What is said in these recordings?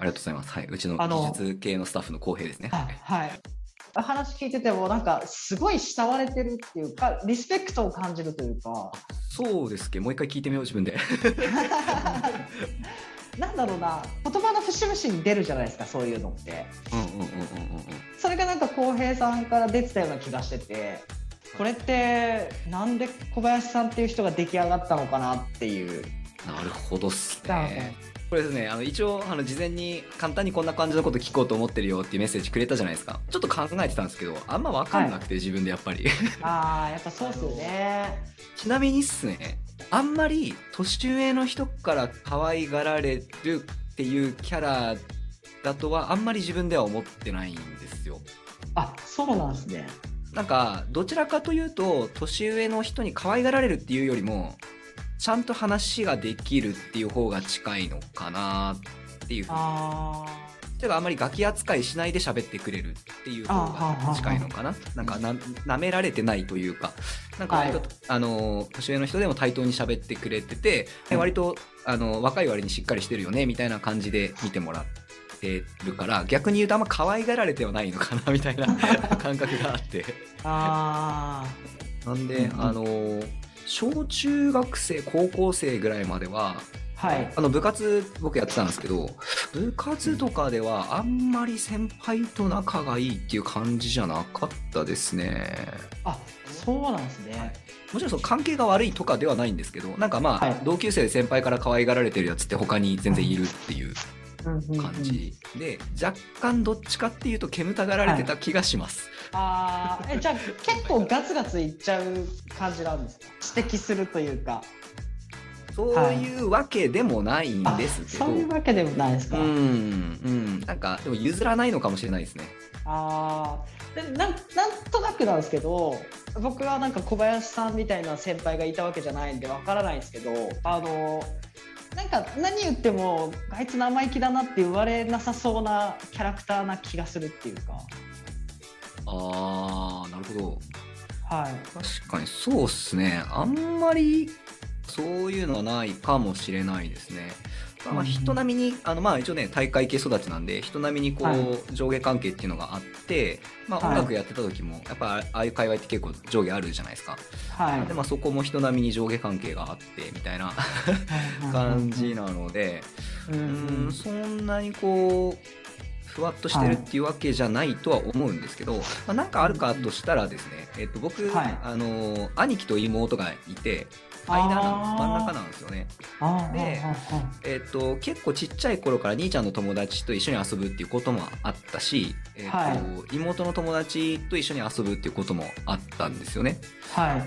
ありがとうございます。はい。うちの技術系のスタッフの公平ですね。はい。はい。話聞いてても、なんか、すごい慕われてるっていうか、リスペクトを感じるというか、そうですけど、もう一回聞いてみよう、自分で。なんだろうな、言葉の節々に出るじゃないですか、そういうのって。うんうんうんうんうんうん。それがなんか浩平さんから出てたような気がしてて、これってなんで小林さんっていう人が出来上がったのかなっていう。なるほどっすね。これですね、あの一応あの事前に簡単にこんな感じのこと聞こうと思ってるよっていうメッセージくれたじゃないですか。ちょっと考えてたんですけど、あんま分かんなくて、自分でやっぱり。ああ、やっぱそうっすよね。ちなみにっすね、あんまり年上の人から可愛がられるっていうキャラだとはあんまり自分では思ってないんですよ。あ、そうなんですね。なんかどちらかというと年上の人に可愛がられるっていうよりもちゃんと話ができるっていう方が近いのかなっていうふうに。あ例えばあんまりガキ扱いしないで喋ってくれるっていう方が近いのかな。なんかな舐められてないというか。なんか割と、はいあの年上の人でも対等に喋ってくれてて、で割とあの若い割にしっかりしてるよねみたいな感じで見てもらってるから逆に言うとあんま可愛がられてはないのかなみたいな感覚があって。あ。あなんで、うんうん。あの小中学生高校生ぐらいまではあ。はい。あの部活僕やってたんですけど部活とかではあんまり先輩と仲がいいっていう感じじゃなかったですねあ、そうなんですね。もちろんその関係が悪いとかではないんですけどなんかまあ、はい同級生で先輩から可愛がられてるやつって他に全然いるっていう感じ。で、若干どっちかっていうと煙たがられてた気がします、ああ、え、じゃあ結構ガツガツいっちゃう感じなんですか？指摘するというか。そういうわけでもないんあですけど、そういうわけでもないですか？うんうん。なんかでも譲らないのかもしれないですね。ああ、でなんなんとなくなんですけど、僕はなんか小林さんみたいな先輩がいたわけじゃないんでわからないんですけど、あのなんか何言ってもあいつ生意気だなって言われなさそうなキャラクターな気がするっていうか、あーなるほど。はい。確かにそうっすね。あんまりそういうのはないかもしれないですねまあ人並みにあのまあ一応ね大会系育ちなんで人並みにこう、はい。上下関係っていうのがあって、まあ、はい。音楽やってた時もやっぱああいう界隈って結構上下あるじゃないですか、はい。でまあ、そこも人並みに上下関係があってみたいな感じなのでうんううん。んそんなにこうふわっとしてるっていうわけじゃないとは思うんですけど、まあ、なんかあるかとしたらですね、えっと、僕、はいあの兄貴と妹がいて間なん真ん中なんですよね。でえっと、結構ちっちゃい頃から兄ちゃんの友達と一緒に遊ぶっていうこともあったし、えっとは妹の友達と一緒に遊ぶっていうこともあったんですよね。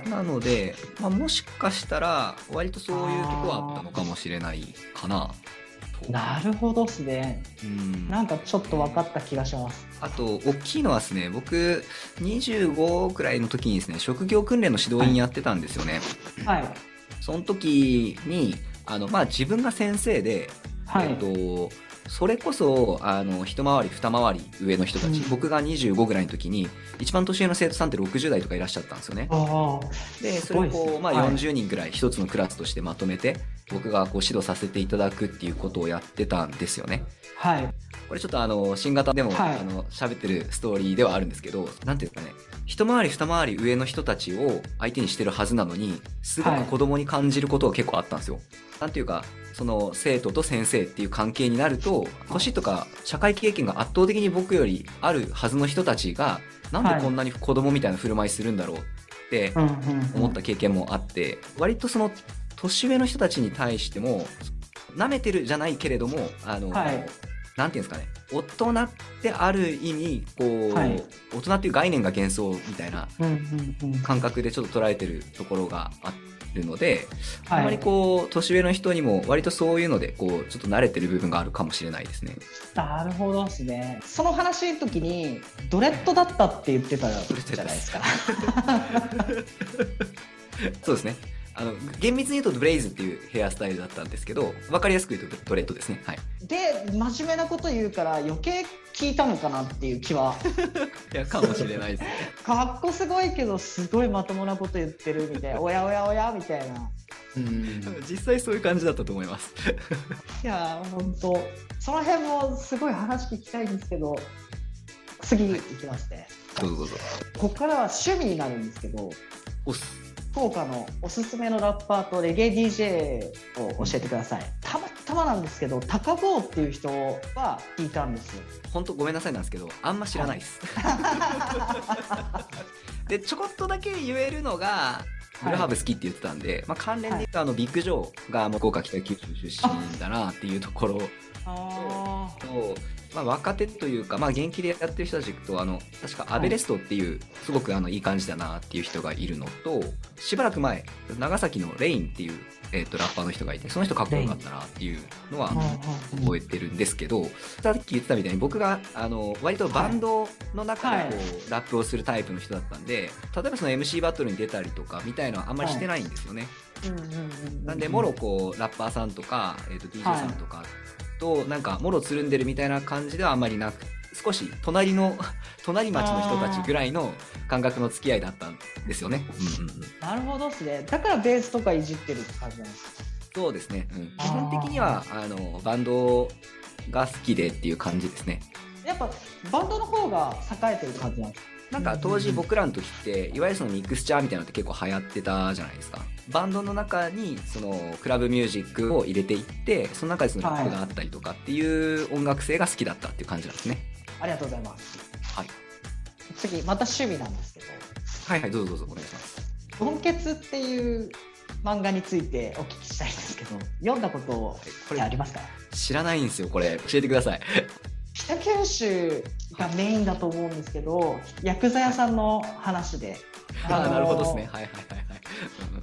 なので、まあ、もしかしたら割とそういうとこはあったのかもしれないかなと。なるほどですね。うんなんかちょっと分かった気がします。あと大きいのはですね僕25くらいの時にですね職業訓練の指導員やってたんですよね。はい。その時にあの、まあ、自分が先生で、はい。えっと、それこそあの一回り二回り上の人たち、うん僕が25ぐらいの時に一番年上の生徒さんって60代とかいらっしゃったんですよね。ですそれをこう、まあ、はい40人ぐらい一つのクラスとしてまとめて、僕がこう指導させていただくっていうことをやってたんですよね。はい。これちょっとあの新型でも、はい。あの喋ってるストーリーではあるんですけどなんていうんですかね。一回り二回り上の人たちを相手にしてるはずなのにすごく子供に感じることが結構あったんですよ。なんていうかその生徒と先生っていう関係になると年とか社会経験が圧倒的に僕よりあるはずの人たちがなんでこんなに子供みたいな振る舞いするんだろうって思った経験もあって割とその年上の人たちに対しても舐めてるじゃないけれどもあの、はいなんていうんですかね大人ってある意味こう、はい大人っていう概念が幻想みたいな感覚でちょっと捉えてるところがあるので、はいあまりこう年上の人にも割とそういうのでこうちょっと慣れてる部分があるかもしれないですね。なるほどですね。その話の時にドレッドだったって言ってたじゃないですか。そうですねあの厳密に言うとブレイズっていうヘアスタイルだったんですけど分かりやすく言うとドレッドですね。はい、で真面目なこと言うから余計聞いたのかなっていう気は。いやかもしれないですね。かっこすごいけどすごいまともなこと言ってるみたいな。おやおやおやみたいな。うん実際そういう感じだったと思います。いやー本当その辺もすごい話聞きたいんですけど次いきますね、どうぞどうぞ。ここからは趣味になるんですけどおっす。福岡のおすすめのラッパーとレゲエ DJ を教えてください。たまたまなんですけど高坊っていう人は聞いたんですよ。本当ごめんなさいなんですけど、あんま知らないです。で、ちょこっとだけ言えるのが、ブルーハーブ好きって言ってたんで、まあ、関連で言うと、あのビッグジョーがもう福岡北九州出身だなっていうところ。あと、まあ、若手というか、まあ、現役でやってる人たちとあの確かアベレストっていう、すごくあのいい感じだなっていう人がいるのとしばらく前長崎のレインっていう、えー、とラッパーの人がいてその人かっこよかったなっていうのは覚えてるんですけどさっき言ってたみたいに僕があの割とバンドの中でこう、はい。ラップをするタイプの人だったんで例えばその MC バトルに出たりとかみたいのはあんまりしてないんですよね。なんでもろこうラッパーさんとか、えー、と DJ さんとかとなんかもろつるんでるみたいな感じではあんまりなく少し隣の 隣町の人たちぐらいの感覚の付き合いだったんですよね。うんうんうん、なるほどですね。だからベースとかいじってるって感じなんですか？そうですね、うん、基本的にはあのバンドが好きでっていう感じですね。やっぱバンドの方が栄えてる感じなんですか？なんか当時僕らの時っていわゆるそのミクスチャーみたいなのって結構流行ってたじゃないですかバンドの中にそのクラブミュージックを入れていってその中でそのラップがあったりとかっていう音楽性が好きだったっていう感じなんですね。ありがとうございます。はい。次また趣味なんですけど。はいはいどうぞどうぞお願いします「ドンケツ」っていう漫画についてお聞きしたいんですけど読んだことこれってありますか？知らないんですよこれ。教えてください。北九州がメインだと思うんですけど薬剤屋さんの話で。ああのなるほどですね。はいはいはい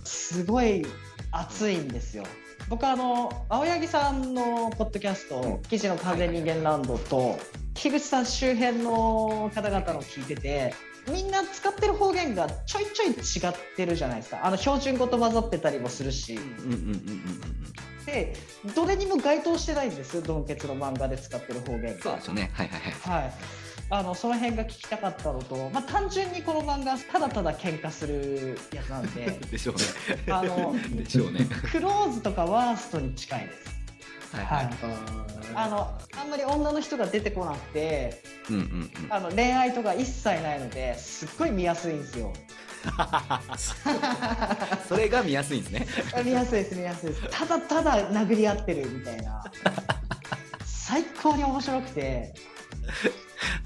すごい熱いんですよ。僕あの青柳さんのポッドキャスト「記事の完全人間ランド」と樋口さん周辺の方々の聞いててみんな使ってる方言がちょいちょい違ってるじゃないですか。あの標準語と混ざってたりもするし。でどれにも該当してないんです。ドンケツの漫画で使ってる方言が。そうですよね。はいはいはい。はいあのその辺が聞きたかったのと、まあ、単純にこの漫画ただただ喧嘩するやつなんで でしょうね。あのでしょうね。クローズとかワーストに近いです。はいはい、はい。あのあんまり女の人が出てこなくてうんうんうん。あの恋愛とか一切ないのですっごい見やすいんですよ。それが見やすいんですね。見やすいです見やすいです。ただただ殴り合ってるみたいな。最高に面白くて、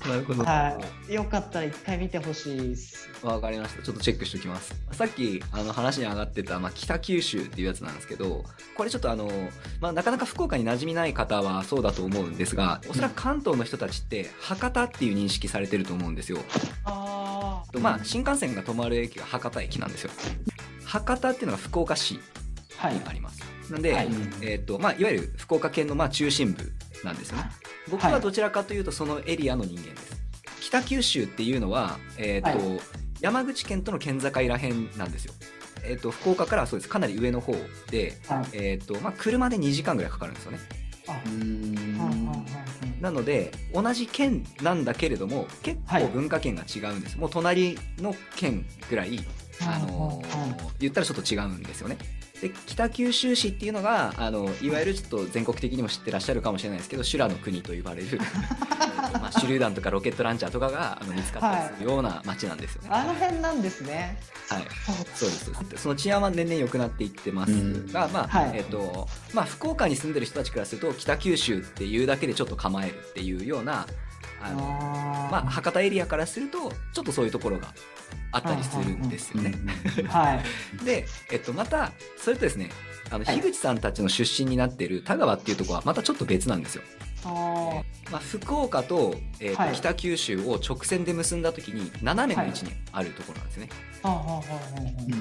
なるほどはい、よかったら一回見てほしいですわかりました。ちょっとチェックしておきます。さっきあの話に上がってた、まあ、北九州っていうやつなんですけど、これちょっとあの、まあ、なかなか福岡に馴染みない方はそうだと思うんですが、おそらく関東の人たちって博多っていう認識されてると思うんですよ。あとまあ、新幹線が止まる駅が博多駅なんですよ。博多っていうのが福岡市あはいにあります。なんで、はいえっ、と、まあ、いわゆる福岡県のまあ中心部なんですよね。僕はどちらかというとそのエリアの人間です。北九州っていうのは、えっ、と、は山口県との県境らへんなんですよ。えっ、と、福岡からそうです。かなり上の方で、はいえっ、と、まあ、車で2時間ぐらいかかるんですよね。なので、同じ県なんだけれども、結はい構文化圏が違うんです。もう隣の県ぐらい、あのー言ったらちょっと違うんですよね。で北九州市っていうのがあのいわゆるちょっと全国的にも知ってらっしゃるかもしれないですけど修羅の国と呼ばれる まあ、手榴弾とかロケットランチャーとかがあの見つかったりするような街なんですよね。あの辺なんですね。はい。そうです その治安は年々良くなっていってますうん。が、まあはい。えっとまあ、福岡に住んでる人たちからすると北九州っていうだけでちょっと構えるっていうようなあのあまあ、博多エリアからするとちょっとそういうところがあったりするんですよね。あはい で、えっと、またそれとですねあのはい樋口さんたちの出身になっている田川っていうところはまたちょっと別なんですよ。あーまあ、福岡と,、えーとはい北九州を直線で結んだ時に斜めの位置にあるところなんですね。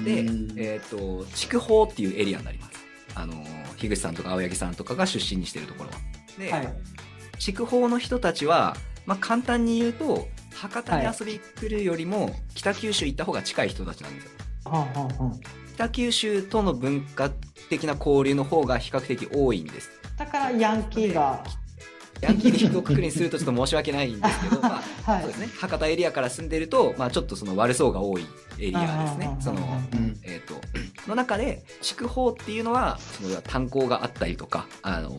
でうん、えっと筑豊っていうエリアになります。あの樋口さんとか青柳さんとかが出身にしているところは。で、はい筑豊の人たちは、まあ、簡単に言うと博多に遊びに来るよりも北九州行った方が近い人たちなんですよ。はあはあはあ北九州との文化的な交流の方が比較的多いんです。だからヤンキーがヤンキーで一括りにするとちょっと申し訳ないんですけど、まあ、はいそうですね。博多エリアから住んでると、まあ、ちょっとその悪そうが多いエリアですね。その、うんえっ、と、の中で筑豊っていうのはその炭鉱があったりとかあの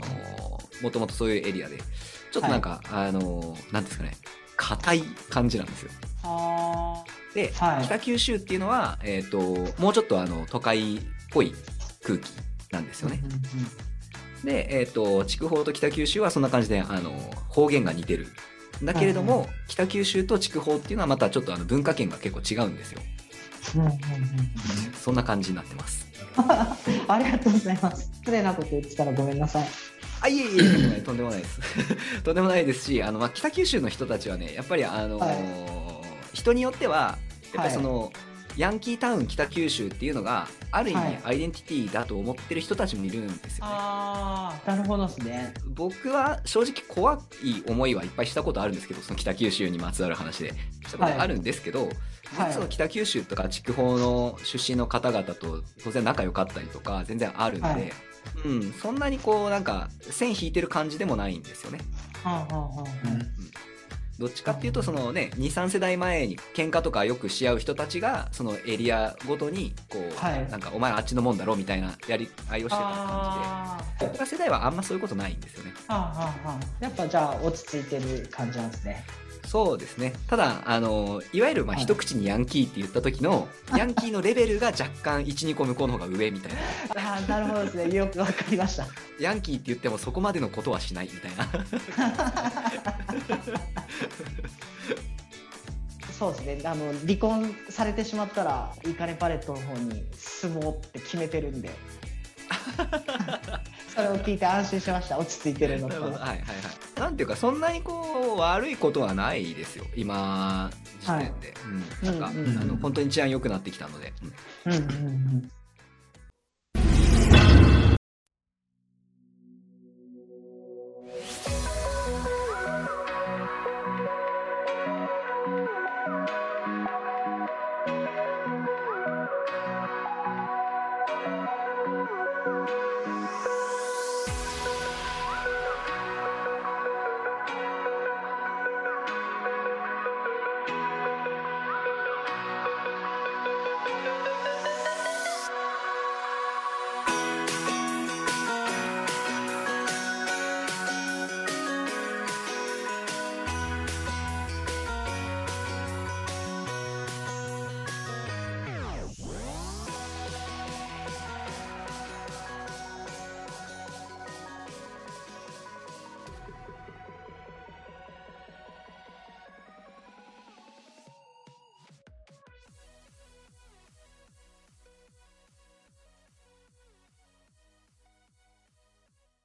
もともとそういうエリアでちょっとなんか、あのなんですかね硬い感じなんですよ。はで、はい北九州っていうのは、えー、ともうちょっとあの都会っぽい空気なんですよね。で、えー、と筑豊と北九州はそんな感じであの方言が似てる。だけれども、うんうん北九州と筑豊っていうのはまたちょっとあの文化圏が結構違うんですよ。うんうんうんうんそんな感じになってます。ありがとうございます。失礼なこと言ってたらごめんなさい。あいえいえとんでもないとんでもないです。とんでもないですしあの、まあ、北九州の人たちはねやっぱりあの、はい。人によってはやっぱりその、ヤンキータウン北九州っていうのがある意味はい。アイデンティティだと思ってる人たちもいるんですよね。ああ、なるほどですね。僕は正直怖い思いはいっぱいしたことあるんですけどその北九州にまつわる話で。したことあるんですけど、はい。その北九州とか筑豊の出身の方々と当然仲良かったりとか全然あるんで、はいうん、そんなにこうなんか線引いてる感じでもないんですよね。はあはあはあはどっちかっていうとそのね23世代前に喧嘩とかよくし合う人たちがそのエリアごとにこう、はい。なんかお前あっちのもんだろみたいなやり合いをしてた感あじで僕ら世代はあんまそういうことないんですよね。ーはあはあはあ。やっぱじゃあ落ち着いてる感じなんですね。そうですねただあのいわゆるまあはい一口にヤンキーって言った時の、ヤンキーのレベルが若干12個向こうの方が上みたいなああ、なるほどですね。よくわかりました。ヤンキーって言ってもそこまでのことはしないみたいな そうですね。あの離婚されてしまったらイカレパレットの方に住もうって決めてるんで。それを聞いて安心しました。落ち着いてるのと。はいはいはい。なんていうかそんなにこう悪いことはないですよ。今時点で、うん、なんか、うんうんうん。あの本当に治安良くなってきたので、うん。うんうんうん。